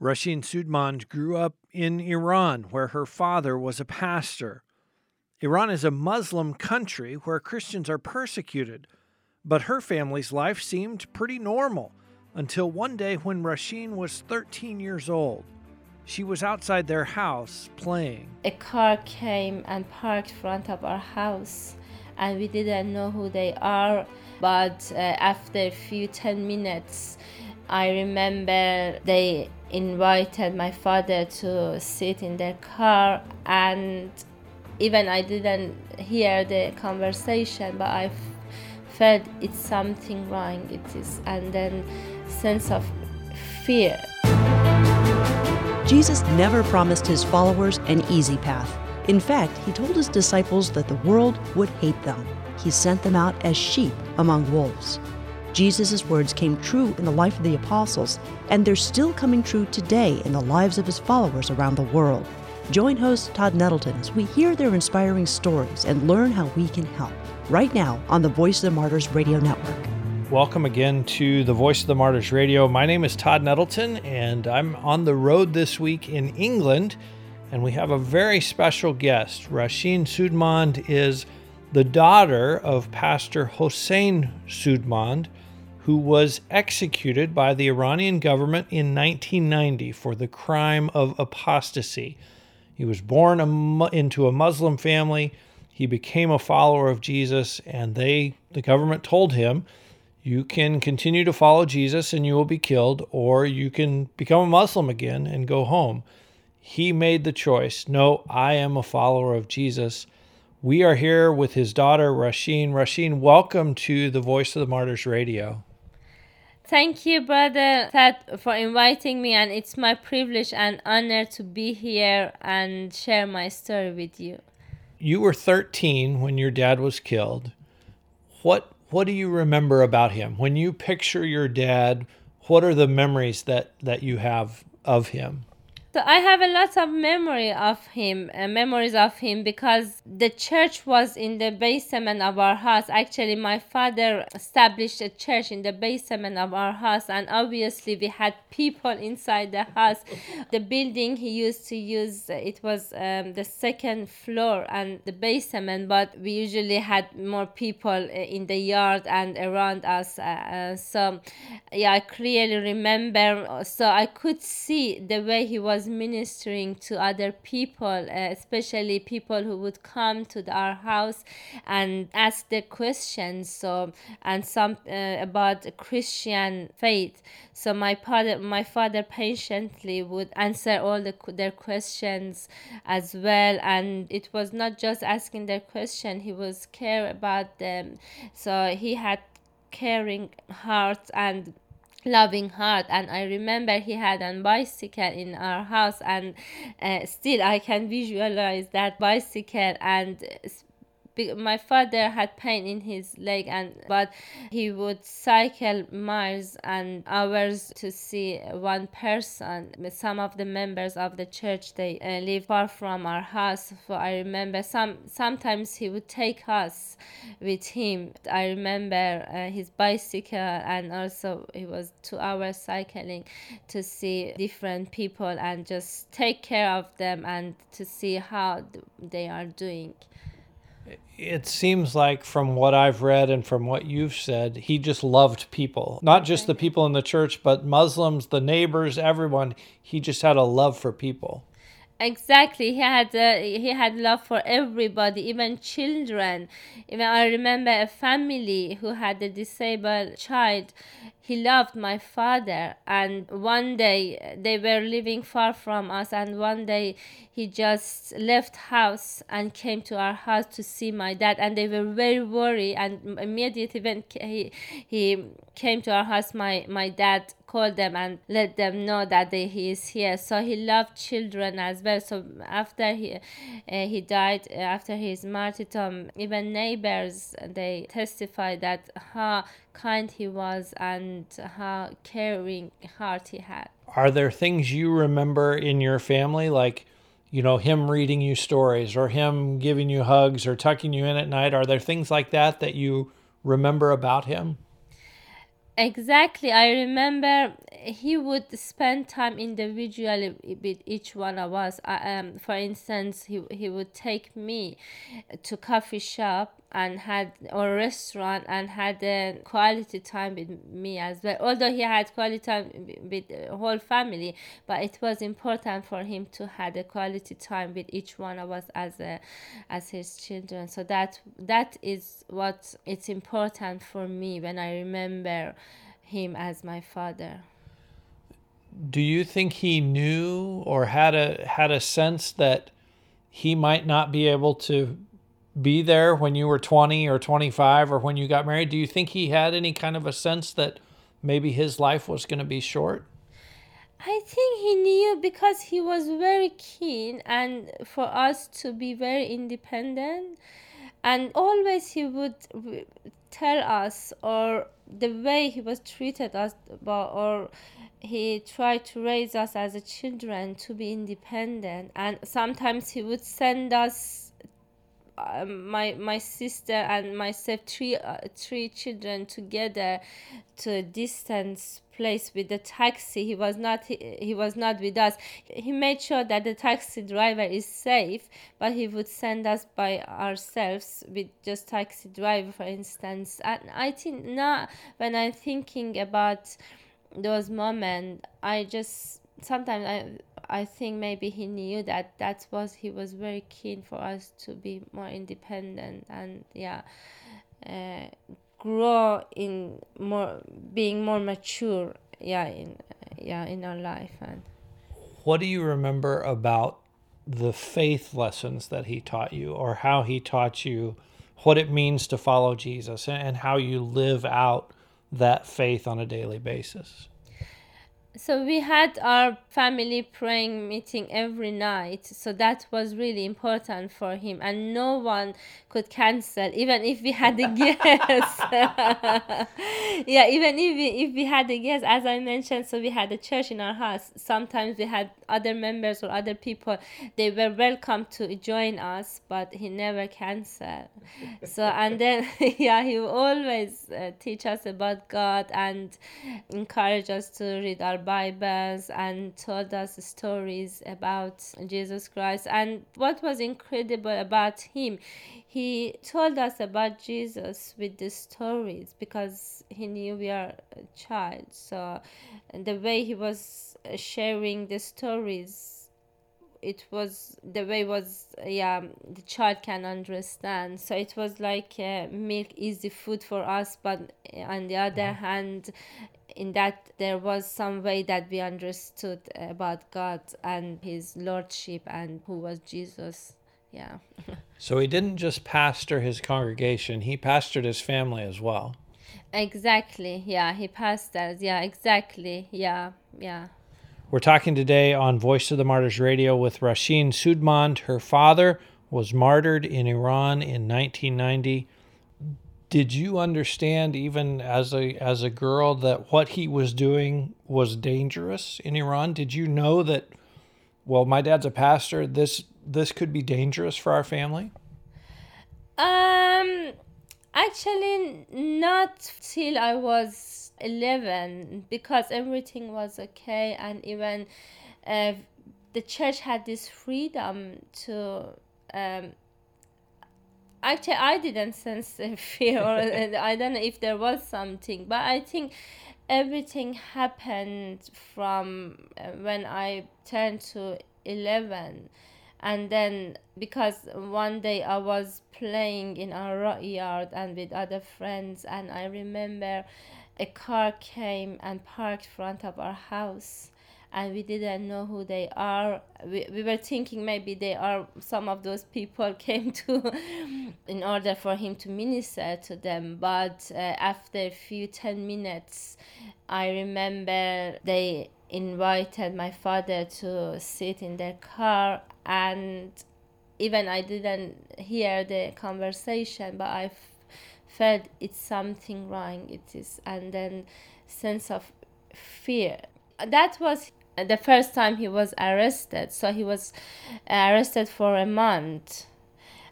Rashin Soodmand grew up in Iran, where her father was a pastor. Iran is a Muslim country where Christians are persecuted, but her family's life seemed pretty normal until one day when Rashin was 13 years old. She was outside their house playing. A car came and parked front of our house, and we didn't know who they are. But uh, after a few 10 minutes, I remember they invited my father to sit in their car and even I didn't hear the conversation but I felt it's something wrong it is and then sense of fear Jesus never promised his followers an easy path. In fact, he told his disciples that the world would hate them. He sent them out as sheep among wolves. Jesus' words came true in the life of the apostles, and they're still coming true today in the lives of his followers around the world. Join host Todd Nettleton as we hear their inspiring stories and learn how we can help. Right now on the Voice of the Martyrs Radio Network. Welcome again to the Voice of the Martyrs Radio. My name is Todd Nettleton, and I'm on the road this week in England, and we have a very special guest. Rashin Soodmand is the daughter of Pastor Hossein Soodmand, who was executed by the Iranian government in 1990 for the crime of apostasy. He was born into a Muslim family. He became a follower of Jesus, and they, the government, told him, "You can continue to follow Jesus, and you will be killed, or you can become a Muslim again and go home." He made the choice. No, I am a follower of Jesus. We are here with his daughter, Rashin. Rashin, welcome to the Voice of the Martyrs Radio. Thank you, brother for inviting me, and it's my privilege and honor to be here and share my story with you. You were 13 when your dad was killed. What what do you remember about him? When you picture your dad, what are the memories that that you have of him? I have a lot of memory of him, uh, memories of him because the church was in the basement of our house. Actually, my father established a church in the basement of our house, and obviously we had people inside the house. The building he used to use it was um, the second floor and the basement, but we usually had more people uh, in the yard and around us. Uh, uh, so yeah, I clearly remember. So I could see the way he was ministering to other people, uh, especially people who would come to the, our house and ask the questions. So and some uh, about Christian faith. So my father, my father patiently would answer all the, their questions as well, and it was not just asking their question; he was care about them. So he had caring heart and loving heart and i remember he had a bicycle in our house and uh, still i can visualize that bicycle and my father had pain in his leg and but he would cycle miles and hours to see one person. Some of the members of the church they uh, live far from our house. So i remember some sometimes he would take us with him. I remember uh, his bicycle and also he was two hours cycling to see different people and just take care of them and to see how they are doing it seems like from what I've read and from what you've said, he just loved people. Not just the people in the church, but Muslims, the neighbors, everyone. He just had a love for people. Exactly, he had uh, he had love for everybody, even children. Even I remember a family who had a disabled child he loved my father and one day they were living far from us and one day he just left house and came to our house to see my dad and they were very worried and immediately when he, he came to our house my, my dad called them and let them know that they, he is here so he loved children as well so after he uh, he died uh, after his martyrdom even neighbors they testified that how kind he was and how caring heart he had. Are there things you remember in your family, like, you know, him reading you stories or him giving you hugs or tucking you in at night? Are there things like that that you remember about him? Exactly. I remember he would spend time individually with each one of us. um, for instance, he, he would take me to coffee shop and had or restaurant and had a quality time with me as well. Although he had quality time with the whole family, but it was important for him to had a quality time with each one of us as a as his children. So that that is what it's important for me when I remember him as my father. Do you think he knew or had a had a sense that he might not be able to be there when you were 20 or 25 or when you got married? Do you think he had any kind of a sense that maybe his life was going to be short? I think he knew because he was very keen and for us to be very independent and always he would tell us or the way he was treated us or he tried to raise us as a children to be independent. And sometimes he would send us uh, my my sister and myself three uh, three children together to a distance place with the taxi. He was not he, he was not with us. He made sure that the taxi driver is safe but he would send us by ourselves with just taxi driver for instance. And i think now when i'm thinking about those moments i just sometimes i i think maybe he knew that that was he was very keen for us to be more independent and yeah uh, grow in more being more mature yeah in yeah in our life and what do you remember about the faith lessons that he taught you or how he taught you what it means to follow Jesus and how you live out that faith on a daily basis so we had our family praying meeting every night. So that was really important for him. And no one could cancel even if we had a guest. Yeah even if we, if we had a guest as i mentioned so we had a church in our house. Sometimes we had other members or other people. They were welcome to join us but he never canceled so and then yeah he always uh, teach us about god and encourage us to read our Bibles and told us stories about Jesus Christ. And what was incredible about him, he told us about Jesus with the stories because he knew we are a child. So the way he was sharing the stories it was the way was yeah the child can understand so it was like uh, milk easy food for us but on the other mm-hmm. hand in that there was some way that we understood about God and his lordship and who was Jesus. Yeah. so he didn't just pastor his congregation, he pastored his family as well. Exactly. Yeah, he pastors. Yeah, exactly. Yeah. Yeah. We're talking today on Voice of the Martyrs Radio with Rashin Soodmand. Her father was martyred in Iran in 1990 did you understand even as a as a girl that what he was doing was dangerous in Iran? Did you know that well, my dad's a pastor, this this could be dangerous for our family? Um actually not till I was 11 because everything was okay and even uh, the church had this freedom to um, actually i didn't sense fear or i don't know if there was something but i think everything happened from uh, when i turned to 11 and then because one day i was playing in our yard and with other friends and i remember a car came and parked front of our house and we didn't know who they are. We, we were thinking maybe they are some of those people came to in order for him to minister to them. But uh, after a few 10 minutes i remember they invited my father to sit in their car and even i didn't hear the conversation but I f- felt it's something wrong it is and then sense of fear. That was the first time he was arrested. So he was arrested for a month.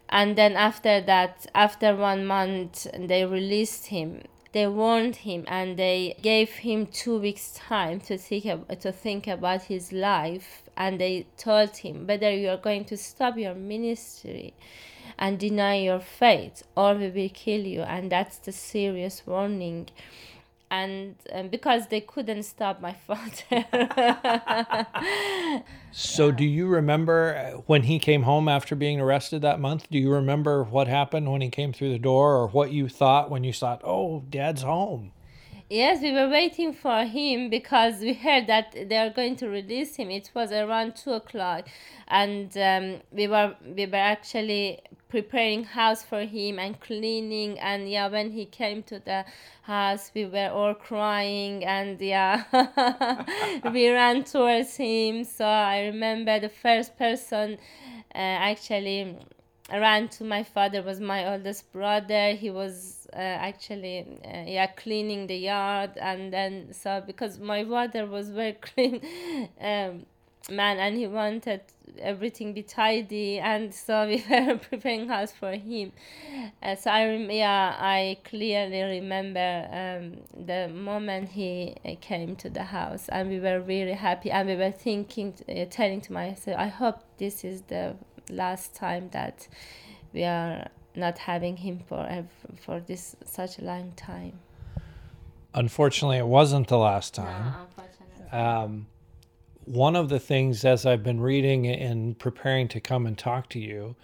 And then after that, after one month, they released him. they warned him and they gave him two weeks time to think to think about his life and they told him whether you are going to stop your ministry and deny your faith or we will kill you and that's the serious warning and um, because they couldn't stop my father. So do you remember uh, when he came home after being arrested that month? Do you remember what happened when he came through the door or what you thought when you thought oh dad's home Yes, we were waiting for him because we heard that they are going to release him. It was around two o'clock, and um, we were we were actually preparing house for him and cleaning. And yeah, when he came to the house, we were all crying, and yeah, we ran towards him. So I remember the first person uh, actually ran to my father was my oldest brother he was uh, actually uh, yeah cleaning the yard and then so because my father was very clean um, man and he wanted everything be tidy and so we were preparing house for him uh, so i rem- yeah i clearly remember um, the moment he uh, came to the house and we were really happy and we were thinking uh, telling to myself i hope this is the last time that we are not having him for for this such a long time. Unfortunately, it wasn't the last time. No, um, one of the things, as I've been reading and preparing to come and talk to you,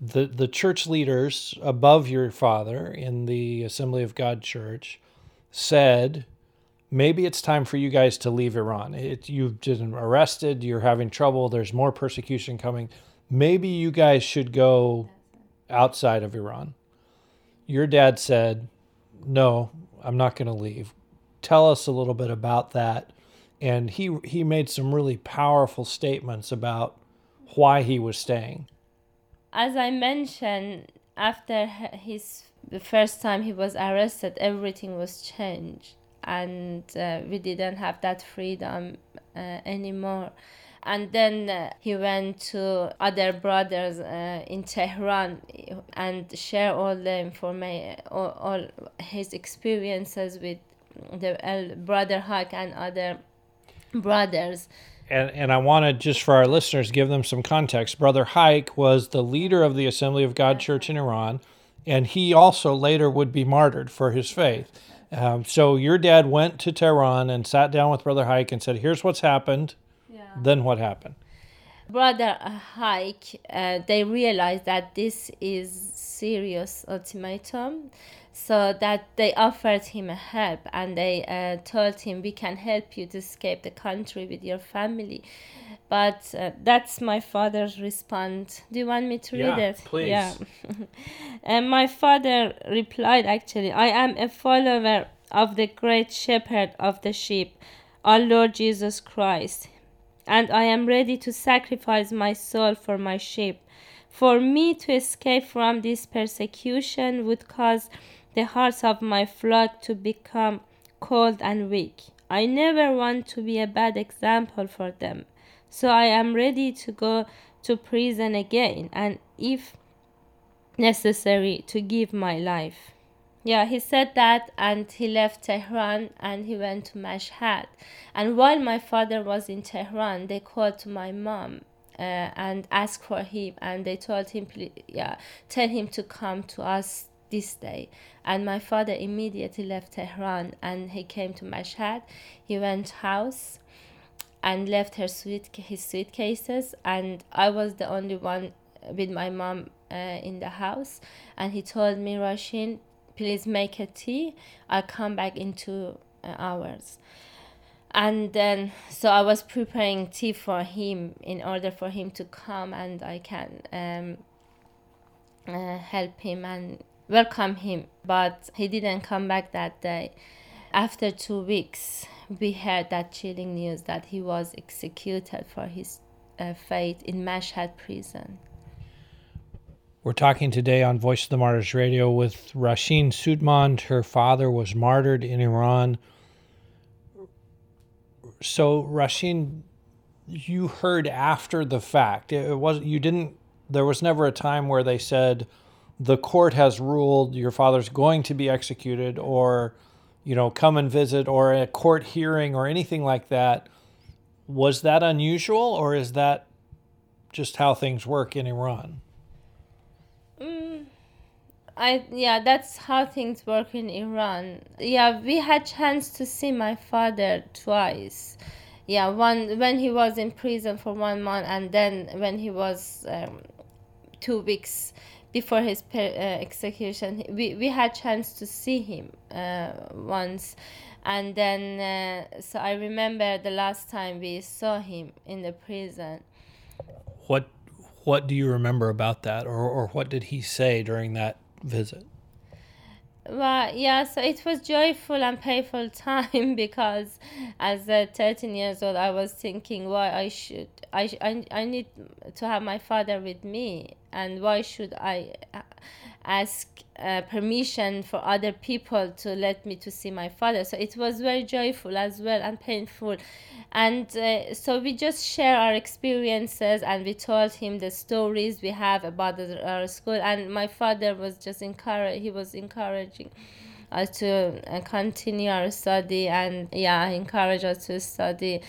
the the church leaders above your father in the Assembly of God Church said, maybe it's time for you guys to leave Iran. It, you've been arrested. You're having trouble. There's more persecution coming maybe you guys should go outside of Iran. Your dad said, No, I'm not going to leave. Tell us a little bit about that. And he, he made some really powerful statements about why he was staying. As I mentioned, after his the first time he was arrested, everything was changed, and uh, we didn't have that freedom uh, anymore and then uh, he went to other brothers uh, in Tehran and share all the information, all, all, his experiences with the brother Haik and other brothers. And, and I want to just for our listeners give them some context. Brother Haik was the leader of the Assembly of God Church in Iran, and he also later would be martyred for his faith. Um, so your dad went to Tehran and sat down with Brother Haik and said, "Here's what's happened. Then what happened? Brother Haik, uh, they realized that this is serious ultimatum, so that they offered him help and they uh, told him, "We can help you to escape the country with your family." But uh, that's my father's response. Do you want me to yeah, read it? Please. Yeah. and my father replied, "Actually, I am a follower of the great shepherd of the sheep, our Lord Jesus Christ." and I am ready to sacrifice my soul for my sheep. For me to escape from this persecution would cause the hearts of my flock to become cold and weak. I never want to be a bad example for them. So I am ready to go to prison again and, if necessary, to give my life. Yeah, he said that and he left Tehran and he went to Mashhad. And while my father was in Tehran, they called to my mom uh, and asked for him and they told him, yeah, tell him to come to us this day. And my father immediately left Tehran and he came to Mashhad. He went house and left her suit his suitcases and I was the only one with my mom uh, in the house and he told me Rashin please make a tea i'll come back in two uh, hours and then so i was preparing tea for him in order for him to come and i can um, uh, help him and welcome him but he didn't come back that day after two weeks we heard that chilling news that he was executed for his uh, faith in mashhad prison we're talking today on Voice of the Martyrs Radio with Rashin Soodmand. Her father was martyred in Iran. So, Rashin, you heard after the fact. It was you didn't. There was never a time where they said, the court has ruled your father's going to be executed or you know come and visit or a court hearing or anything like that was that unusual or is that just how things work in Iran Mm, I yeah, that's how things work in Iran. Yeah, we had chance to see my father twice. Yeah, one when he was in prison for one month, and then when he was um, two weeks before his uh, execution, we we had chance to see him uh, once, and then uh, so I remember the last time we saw him in the prison. What what do you remember about that, or, or what did he say during that visit? Well, yeah, so it was joyful and painful time because as a 13 years old, I was thinking why I should, I, I, I need to have my father with me and why should I ask uh, permission for other people to let me to see my father. So it was very joyful as well and painful and uh, so we just share our experiences and we told him the stories we have about the, our school. And my father was just encourage he was encouraging us to uh, continue our study and yeah encourage us to study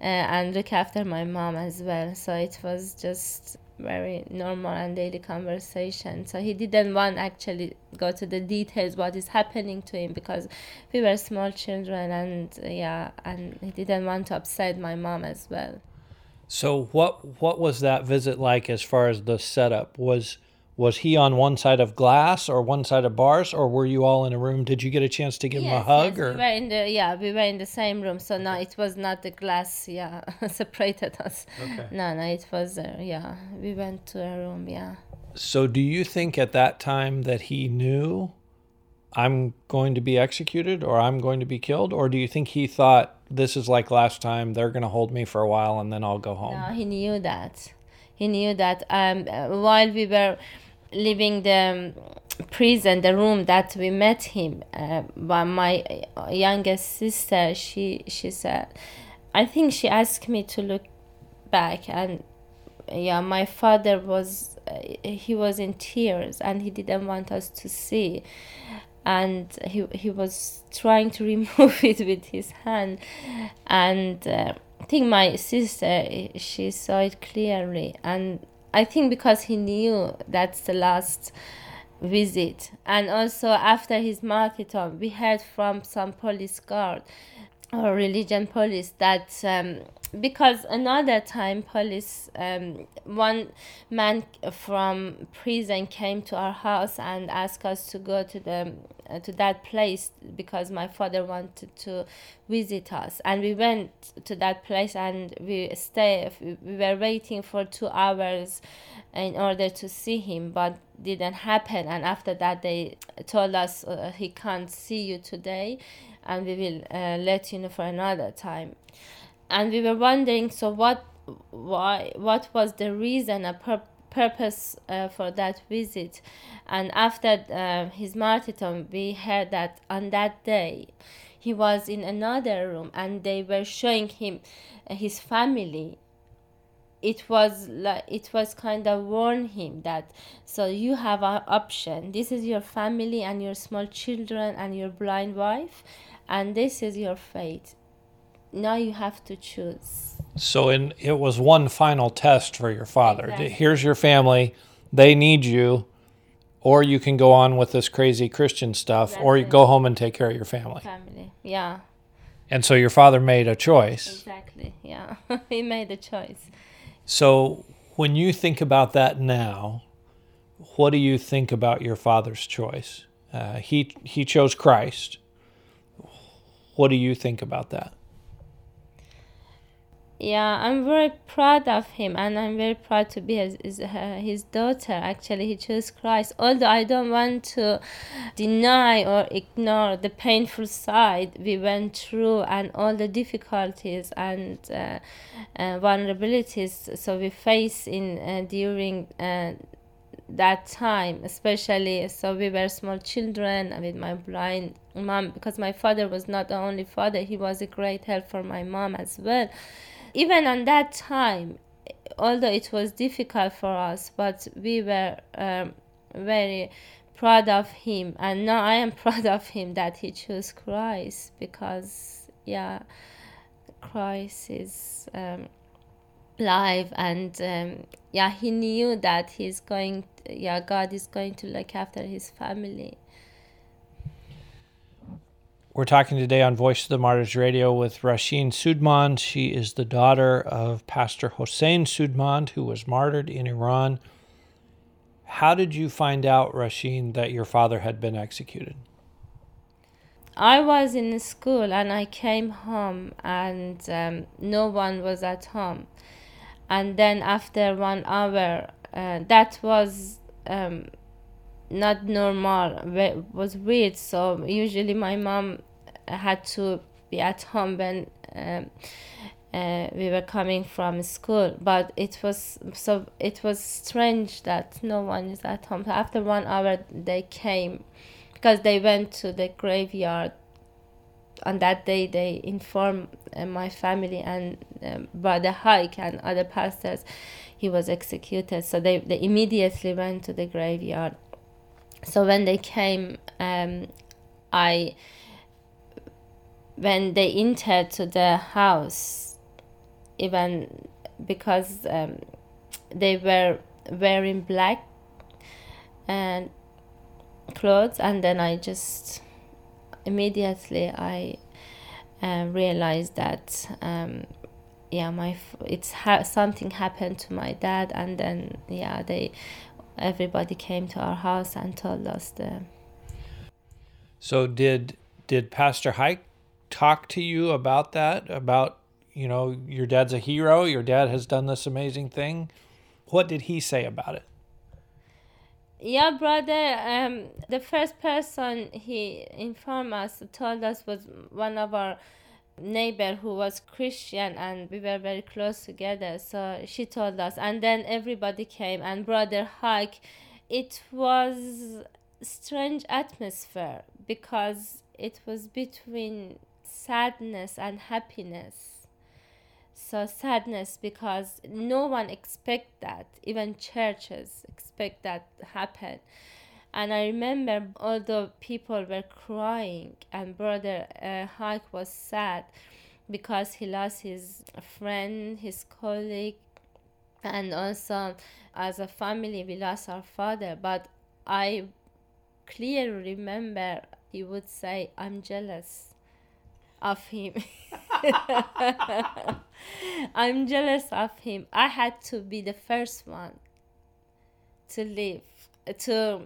uh, and look after my mom as well. So it was just very normal and daily conversation. So he didn't want actually go to the details what is happening to him because we were small children and yeah, and he didn't want to upset my mom as well. So what what was that visit like as far as the setup? Was was he on one side of glass or one side of bars or were you all in a room? Did you get a chance to give yes, him a hug yes, or? we were in the yeah we were in the same room so no it was not the glass yeah separated us. Okay. no no it was uh, yeah we went to a room yeah. So do you think at that time that he knew i'm going to be executed or i'm going to be killed or do you think he thought this is like last time they're going to hold me for a while and then i'll go home no he knew that. He knew that um, while we were leaving the prison, the room that we met him, uh, by my youngest sister, she she said, I think she asked me to look back, and yeah, my father was uh, he was in tears, and he didn't want us to see, and he he was trying to remove it with his hand, and. Uh, I think my sister she saw it clearly and I think because he knew that's the last visit. And also after his martyrdom, we heard from some police guard or religion police that um, because another time police um, one man from prison came to our house and asked us to go to the uh, to that place because my father wanted to visit us. And we went to that place and we stay we were waiting for two hours in order to see him but didn't happen. And after that they told us uh, he can't see you today and we will uh, let you know for another time. And we were wondering so what why what was the reason a pur- purpose uh, for that visit? And after uh, his martyrdom we heard that on that day he was in another room and they were showing him uh, his family. It was like it was kind of warn him that so you have an option. This is your family and your small children and your blind wife and this is your fate. Now you have to choose. So in it was one final test for your father. Exactly. here's your family. They need you or you can go on with this crazy christian stuff or you go home and take care of your family. Family yeah. And so your father made a choice. Exactly yeah. He made a choice. So when you think about that now what do you think about your father's choice? Uh, he he chose christ what do you think about that? Yeah i'm very proud of him and i'm very proud to be his, his, uh, his daughter. Actually he chose christ. Although i don't want to deny or ignore the painful side we went through and all the difficulties and uh, uh, vulnerabilities so we face in uh, during uh, that time especially so we were small children with my blind mom because my father was not the only father. He was a great help for my mom as well. Even on that time although it was difficult for us but we were um, very proud of him, and now I am proud of him that he chose Christ because yeah, Christ is um, live, and um, yeah, he knew that he's going. Yeah, God is going to look after his family. We're talking today on Voice of the Martyrs Radio with Rashin Soodmand. She is the daughter of Pastor Hossein Soodmand, who was martyred in Iran. How did you find out, Rashin, that your father had been executed? I was in school and I came home and um, no one was at home. And then after one hour, uh, that was um, not normal, it was weird. So usually my mom had to be at home when um, uh, we were coming from school but it was so it was strange that no one is at home after one hour they came because they went to the graveyard on that day they informed uh, my family and um, brother Haik and other pastors he was executed. So they, they immediately went to the graveyard. So when they came um, i when they entered to the house, even because um, they were wearing black and clothes, and then I just immediately I uh, realized that um, yeah my it's ha- something happened to my dad, and then yeah they everybody came to our house and told us the. So did did Pastor Haik talk to you about that? About, you know, your dad's a hero, your dad has done this amazing thing? What did he say about it? Yeah, brother. Um, the first person he informed us, told us, was one of our neighbor who was Christian, and we were very close together. So she told us, and then everybody came, and brother Haik. It was strange atmosphere because it was between sadness and happiness so sadness because no one expect that. Even churches expect that happen. And i remember all the people were crying and brother uh, Haik was sad because he lost his friend his colleague and also as a family we lost our father. But i clearly remember he would say i'm jealous of him. I'm jealous of him. I had to be the first one to live, to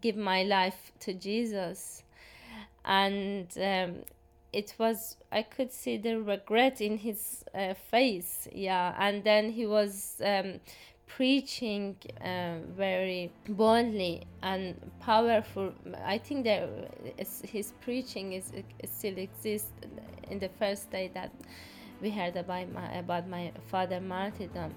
give my life to Jesus. And um, it was, I could see the regret in his uh, face. Yeah. And then he was um, preaching uh, very boldly and powerful. I think that his preaching is still exists in the first day that we heard about my about my father martyrdom.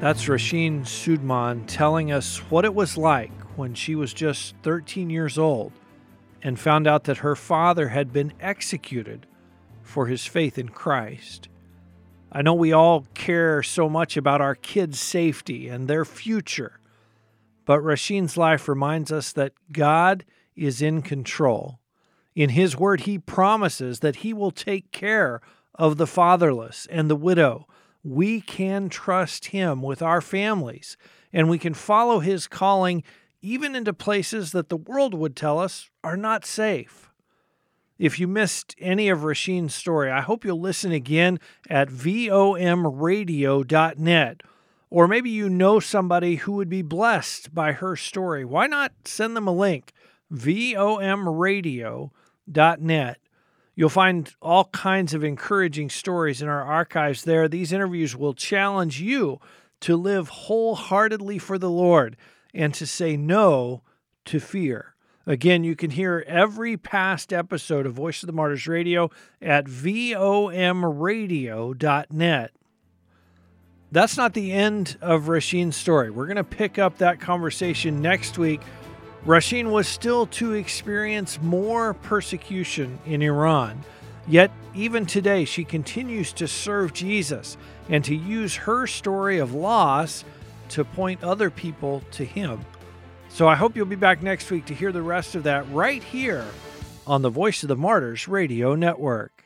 That's Rashin Soodmand telling us what it was like when she was just 13 years old and found out that her father had been executed for his faith in Christ. I know we all care so much about our kids' safety and their future, but Rashin's life reminds us that God is in control. In His Word, He promises that He will take care of the fatherless and the widow. We can trust Him with our families, and we can follow His calling even into places that the world would tell us are not safe. If you missed any of Rashin's story, I hope you'll listen again at vomradio.net. Or maybe you know somebody who would be blessed by her story. Why not send them a link? vomradio.net. You'll find all kinds of encouraging stories in our archives there. These interviews will challenge you to live wholeheartedly for the Lord and to say no to fear. Again, you can hear every past episode of Voice of the Martyrs Radio at vomradio.net. That's not the end of Rashin's story. We're going to pick up that conversation next week. Rashin was still to experience more persecution in Iran. Yet, even today, she continues to serve Jesus and to use her story of loss to point other people to Him. So I hope you'll be back next week to hear the rest of that right here on the Voice of the Martyrs Radio Network.